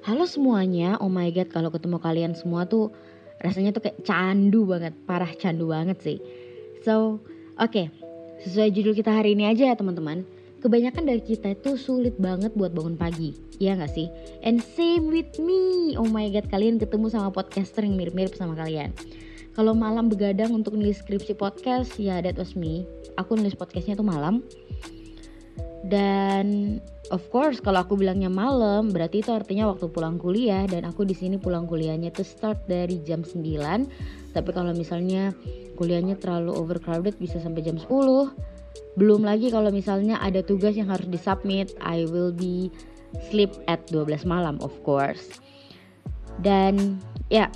Halo semuanya, oh my god kalau ketemu kalian semua tuh rasanya tuh kayak candu banget, parah candu banget sih. So, oke, okay, sesuai judul kita hari ini aja ya teman-teman. Kebanyakan dari kita itu sulit banget buat bangun pagi, iya gak sih? And same with me, oh my god kalian ketemu sama podcaster yang mirip-mirip sama kalian. Kalau malam begadang untuk nulis skripsi podcast, ya that was me. Aku nulis podcastnya tuh malam. Dan of course kalau aku bilangnya malam berarti itu artinya waktu pulang kuliah dan aku di sini pulang kuliahnya tuh start dari jam 9. Tapi kalau misalnya kuliahnya terlalu overcrowded bisa sampai jam 10. Belum lagi kalau misalnya ada tugas yang harus disubmit, I will be sleep at 12 malam of course. Dan ya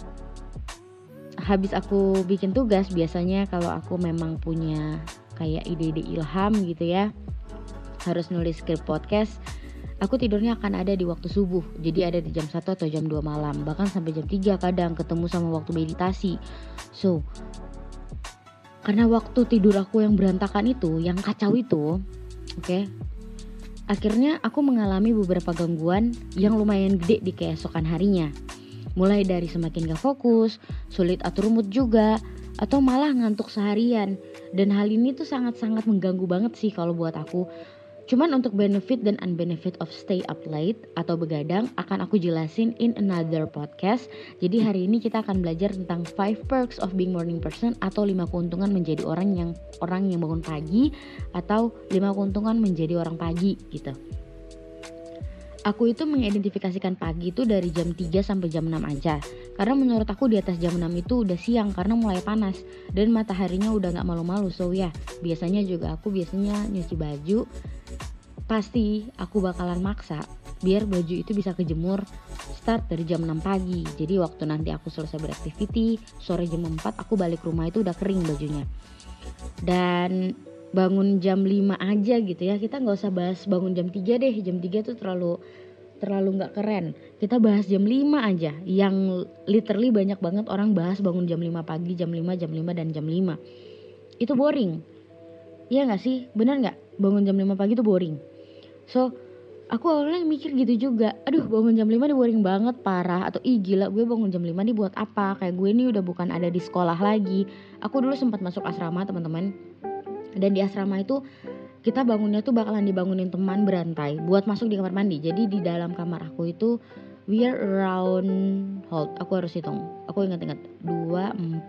habis aku bikin tugas biasanya kalau aku memang punya kayak ide-ide ilham gitu ya harus nulis skrip podcast aku tidurnya akan ada di waktu subuh. Jadi ada di jam 1 atau jam 2 malam. Bahkan sampai jam 3 kadang ketemu sama waktu meditasi. So karena waktu tidur aku yang berantakan itu yang kacau itu oke okay, akhirnya aku mengalami beberapa gangguan yang lumayan gede di keesokan harinya. Mulai dari semakin gak fokus sulit atur mood juga atau malah ngantuk seharian. Dan hal ini tuh sangat-sangat mengganggu banget sih kalau buat aku Cuman untuk benefit dan unbenefit of stay up late atau begadang akan aku jelasin in another podcast. Jadi hari ini kita akan belajar tentang five perks of being morning person atau lima keuntungan menjadi orang yang orang yang bangun pagi atau lima keuntungan menjadi orang pagi gitu. Aku itu mengidentifikasikan pagi itu dari jam 3 sampai jam 6 aja. Karena menurut aku di atas jam 6 itu udah siang karena mulai panas dan mataharinya udah gak malu-malu. So ya, biasanya juga aku biasanya nyuci baju pasti aku bakalan maksa biar baju itu bisa kejemur start dari jam 6 pagi jadi waktu nanti aku selesai beraktiviti sore jam 4 aku balik rumah itu udah kering bajunya dan bangun jam 5 aja gitu ya. Kita nggak usah bahas bangun jam 3 deh. Jam 3 tuh terlalu terlalu nggak keren. Kita bahas jam 5 aja. Yang literally banyak banget orang bahas bangun jam 5 pagi jam 5 jam 5 dan jam 5 itu boring. Iya gak sih? Bener gak? Bangun jam 5 pagi tuh boring. So aku awalnya mikir gitu juga. Aduh bangun jam 5 nih boring banget parah. Atau ih gila gue bangun jam 5 nih buat apa? Kayak gue ini udah bukan ada di sekolah lagi. Aku dulu sempat masuk asrama teman-teman dan di asrama itu kita bangunnya tuh bakalan dibangunin teman berantai buat masuk di kamar mandi. Jadi di dalam kamar aku itu we are around hold aku harus hitung. Aku ingat-ingat 2 4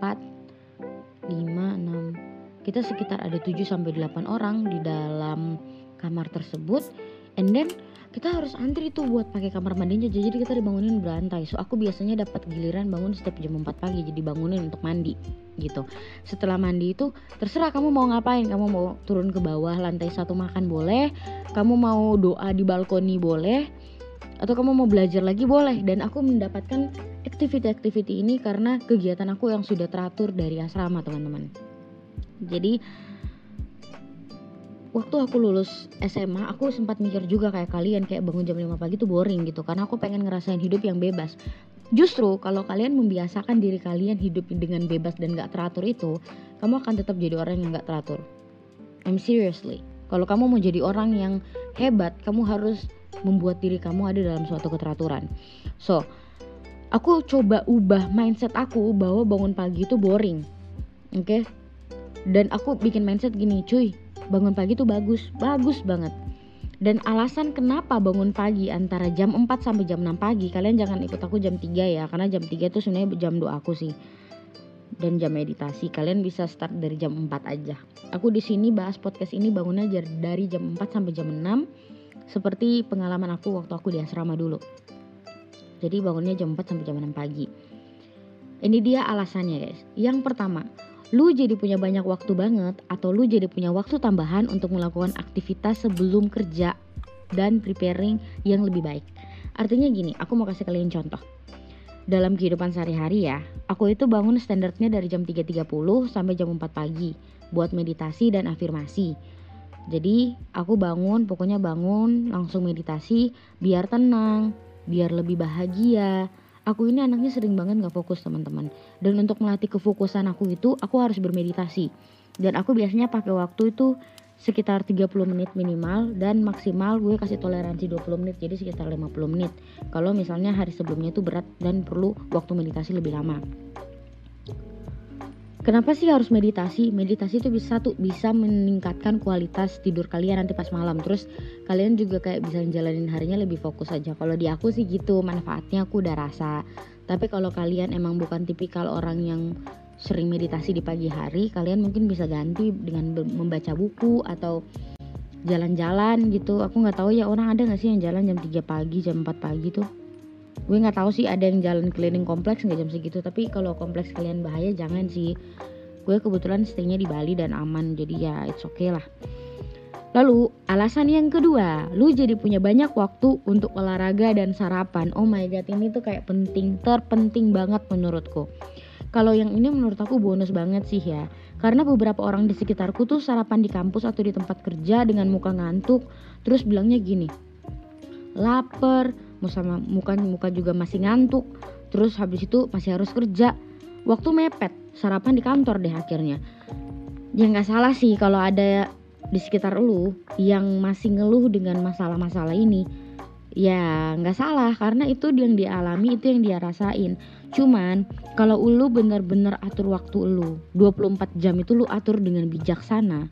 5 6 kita sekitar ada 7 sampai 8 orang di dalam kamar tersebut. And then kita harus antri tuh buat pakai kamar mandinya jadi kita dibangunin berantai. So aku biasanya dapat giliran bangun setiap jam 4 pagi jadi bangunin untuk mandi gitu. Setelah mandi itu terserah kamu mau ngapain. Kamu mau turun ke bawah lantai satu makan boleh kamu mau doa di balkoni boleh atau kamu mau belajar lagi boleh. Dan aku mendapatkan activity-activity ini karena kegiatan aku yang sudah teratur dari asrama teman-teman. Jadi waktu aku lulus SMA aku sempat mikir juga kayak kalian kayak bangun jam 5 pagi tuh boring gitu karena aku pengen ngerasain hidup yang bebas. Justru kalau kalian membiasakan diri kalian hidup dengan bebas dan gak teratur itu kamu akan tetap jadi orang yang gak teratur. I'm seriously. Kalau kamu mau jadi orang yang hebat kamu harus membuat diri kamu ada dalam suatu keteraturan. So aku coba ubah mindset aku bahwa bangun pagi itu boring oke? Okay? dan aku bikin mindset gini cuy bangun pagi tuh bagus, bagus banget. Dan alasan kenapa bangun pagi antara jam 4 sampai jam 6 pagi, kalian jangan ikut aku jam 3 ya, karena jam 3 itu sebenarnya jam doa aku sih. Dan jam meditasi, kalian bisa start dari jam 4 aja. Aku di sini bahas podcast ini bangunnya dari jam 4 sampai jam 6 seperti pengalaman aku waktu aku di asrama dulu. Jadi bangunnya jam 4 sampai jam 6 pagi. Ini dia alasannya guys. Yang pertama, lu jadi punya banyak waktu banget atau lu jadi punya waktu tambahan untuk melakukan aktivitas sebelum kerja dan preparing yang lebih baik. Artinya gini, aku mau kasih kalian contoh. Dalam kehidupan sehari-hari ya, aku itu bangun standarnya dari jam 3.30 sampai jam 4 pagi buat meditasi dan afirmasi. Jadi aku bangun, pokoknya bangun langsung meditasi biar tenang, biar lebih bahagia, aku ini anaknya sering banget gak fokus teman-teman. Dan untuk melatih kefokusan aku itu aku harus bermeditasi. Dan aku biasanya pakai waktu itu sekitar 30 menit minimal dan maksimal gue kasih toleransi 20 menit jadi sekitar 50 menit. Kalau misalnya hari sebelumnya itu berat dan perlu waktu meditasi lebih lama Kenapa sih harus meditasi? Meditasi itu bisa tuh bisa meningkatkan kualitas tidur kalian nanti pas malam. Terus kalian juga kayak bisa jalanin harinya lebih fokus aja. Kalau di aku sih gitu, manfaatnya aku udah rasa. Tapi kalau kalian emang bukan tipikal orang yang sering meditasi di pagi hari, kalian mungkin bisa ganti dengan membaca buku atau jalan-jalan gitu. Aku nggak tahu ya orang ada nggak sih yang jalan jam 3 pagi, jam 4 pagi tuh gue nggak tahu sih ada yang jalan keliling kompleks nggak jam segitu tapi kalau kompleks kalian bahaya jangan sih gue kebetulan staynya di Bali dan aman jadi ya it's okay lah Lalu alasan yang kedua, lu jadi punya banyak waktu untuk olahraga dan sarapan. Oh my god, ini tuh kayak penting, terpenting banget menurutku. Kalau yang ini menurut aku bonus banget sih ya. Karena beberapa orang di sekitarku tuh sarapan di kampus atau di tempat kerja dengan muka ngantuk, terus bilangnya gini, lapar, sama muka muka juga masih ngantuk. Terus habis itu masih harus kerja. Waktu mepet sarapan di kantor deh akhirnya. Ya nggak salah sih kalau ada di sekitar lu yang masih ngeluh dengan masalah-masalah ini. Ya nggak salah karena itu yang dialami itu yang dia rasain. Cuman kalau lu bener-bener atur waktu lu 24 jam itu lu atur dengan bijaksana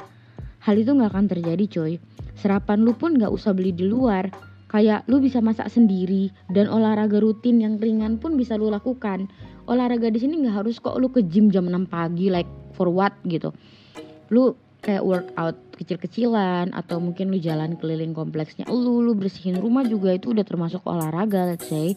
hal itu nggak akan terjadi coy. Sarapan lu pun nggak usah beli di luar Kayak lu bisa masak sendiri dan olahraga rutin yang ringan pun bisa lu lakukan. Olahraga di sini nggak harus kok lu ke gym jam 6 pagi like for what gitu. Lu kayak workout kecil-kecilan atau mungkin lu jalan keliling kompleksnya lu lu bersihin rumah juga itu udah termasuk olahraga let's say.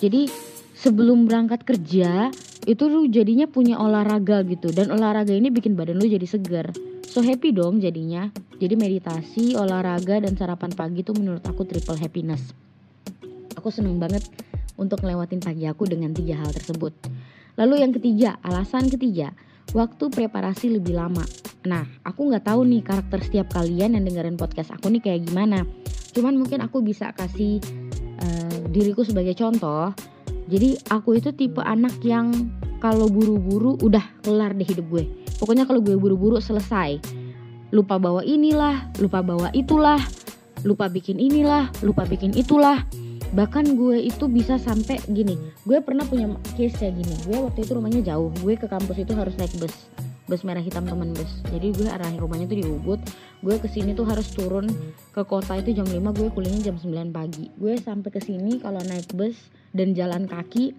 Jadi sebelum berangkat kerja itu lu jadinya punya olahraga gitu dan olahraga ini bikin badan lu jadi segar so happy dong jadinya. Jadi meditasi olahraga dan sarapan pagi itu menurut aku triple happiness. Aku seneng banget untuk ngelewatin pagi aku dengan tiga hal tersebut. Lalu yang ketiga alasan ketiga waktu preparasi lebih lama. Nah aku nggak tahu nih karakter setiap kalian yang dengerin podcast aku nih kayak gimana. Cuman mungkin aku bisa kasih uh, diriku sebagai contoh. Jadi aku itu tipe anak yang kalau buru-buru udah kelar deh hidup gue pokoknya kalau gue buru-buru selesai. Lupa bawa inilah lupa bawa itulah lupa bikin inilah lupa bikin itulah. Bahkan gue itu bisa sampai gini gue pernah punya case kayak gini. Gue waktu itu rumahnya jauh gue ke kampus itu harus naik bus bus merah hitam teman bus. Jadi gue arah rumahnya tuh di Ubud gue ke sini tuh harus turun ke kota itu jam 5 gue kuliahnya jam 9 pagi. Gue sampai ke sini kalau naik bus dan jalan kaki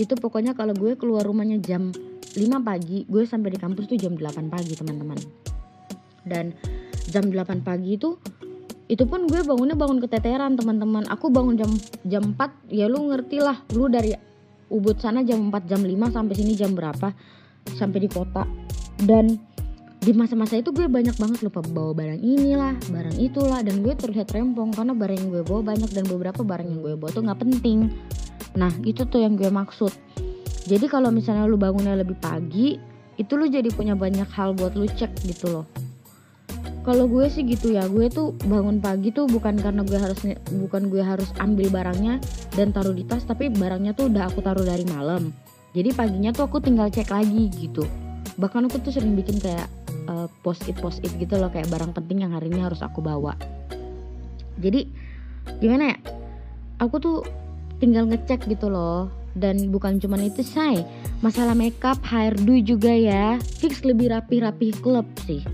itu pokoknya kalau gue keluar rumahnya jam 5 pagi gue sampai di kampus tuh jam 8 pagi teman-teman. Dan jam 8 pagi itu itu pun gue bangunnya bangun keteteran teman-teman. Aku bangun jam jam 4 ya lu ngerti lah. Lu dari Ubud sana jam 4 jam 5 sampai sini jam berapa sampai di kota. Dan di masa-masa itu gue banyak banget lupa bawa barang inilah barang itulah. Dan gue terlihat rempong karena barang yang gue bawa banyak. Dan beberapa barang yang gue bawa tuh nggak penting. Nah itu tuh yang gue maksud jadi kalau misalnya lu bangunnya lebih pagi itu lu jadi punya banyak hal buat lu cek gitu loh. Kalau gue sih gitu ya gue tuh bangun pagi tuh bukan karena gue harus bukan gue harus ambil barangnya dan taruh di tas tapi barangnya tuh udah aku taruh dari malam. Jadi paginya tuh aku tinggal cek lagi gitu. Bahkan aku tuh sering bikin kayak uh, post it post it gitu loh kayak barang penting yang hari ini harus aku bawa. Jadi gimana ya? Aku tuh tinggal ngecek gitu loh dan bukan cuma itu say masalah makeup hairdo juga ya. Fix lebih rapi-rapi klub sih.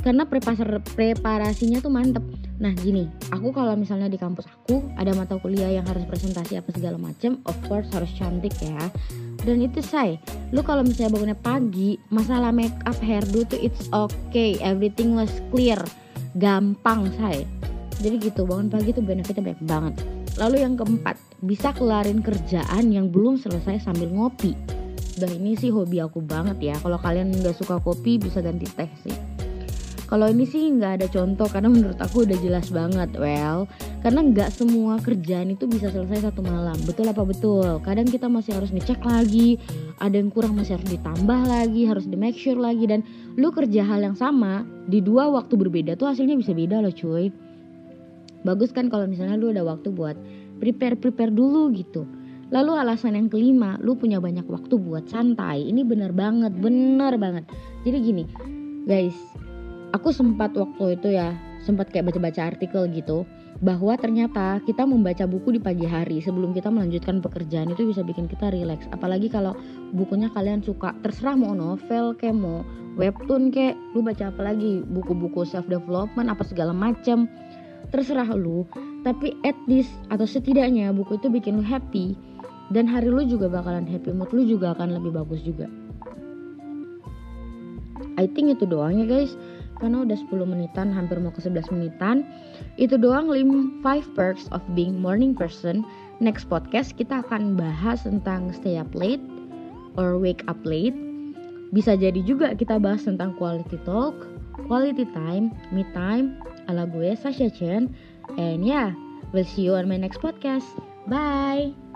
Karena preparasinya tuh mantep. Nah gini. Aku kalau misalnya di kampus aku ada mata kuliah yang harus presentasi apa segala macam of course harus cantik ya. Dan itu say lu kalau misalnya bangunnya pagi masalah make up hairdo tuh it's okay. Everything was clear. Gampang say jadi gitu bangun pagi tuh benefitnya banyak banget lalu yang keempat bisa kelarin kerjaan yang belum selesai sambil ngopi. Dan ini sih hobi aku banget ya. Kalau kalian nggak suka kopi bisa ganti teh sih. Kalau ini sih nggak ada contoh karena menurut aku udah jelas banget well. Karena nggak semua kerjaan itu bisa selesai satu malam. Betul apa betul? Kadang kita masih harus ngecek lagi ada yang kurang masih harus ditambah lagi harus di make sure lagi. Dan lu kerja hal yang sama di dua waktu berbeda tuh hasilnya bisa beda loh cuy bagus kan kalau misalnya lu ada waktu buat prepare prepare dulu gitu. Lalu alasan yang kelima, lu punya banyak waktu buat santai. Ini bener banget, bener banget. Jadi gini, guys, aku sempat waktu itu ya sempat kayak baca-baca artikel gitu bahwa ternyata kita membaca buku di pagi hari sebelum kita melanjutkan pekerjaan itu bisa bikin kita rileks apalagi kalau bukunya kalian suka. Terserah mau novel kayak mau webtoon kayak lu baca apa lagi? Buku-buku self development apa segala macam terserah lu tapi at least atau setidaknya buku itu bikin lu happy. Dan hari lu juga bakalan happy mood lu juga akan lebih bagus juga. I think itu doang ya guys. Karena udah 10 menitan hampir mau ke 11 menitan. Itu doang 5 perks of being morning person. Next podcast kita akan bahas tentang stay up late or wake up late. Bisa jadi juga kita bahas tentang quality talk quality time me time ala gue Sasha Chen. And yeah we'll see you on my next podcast. Bye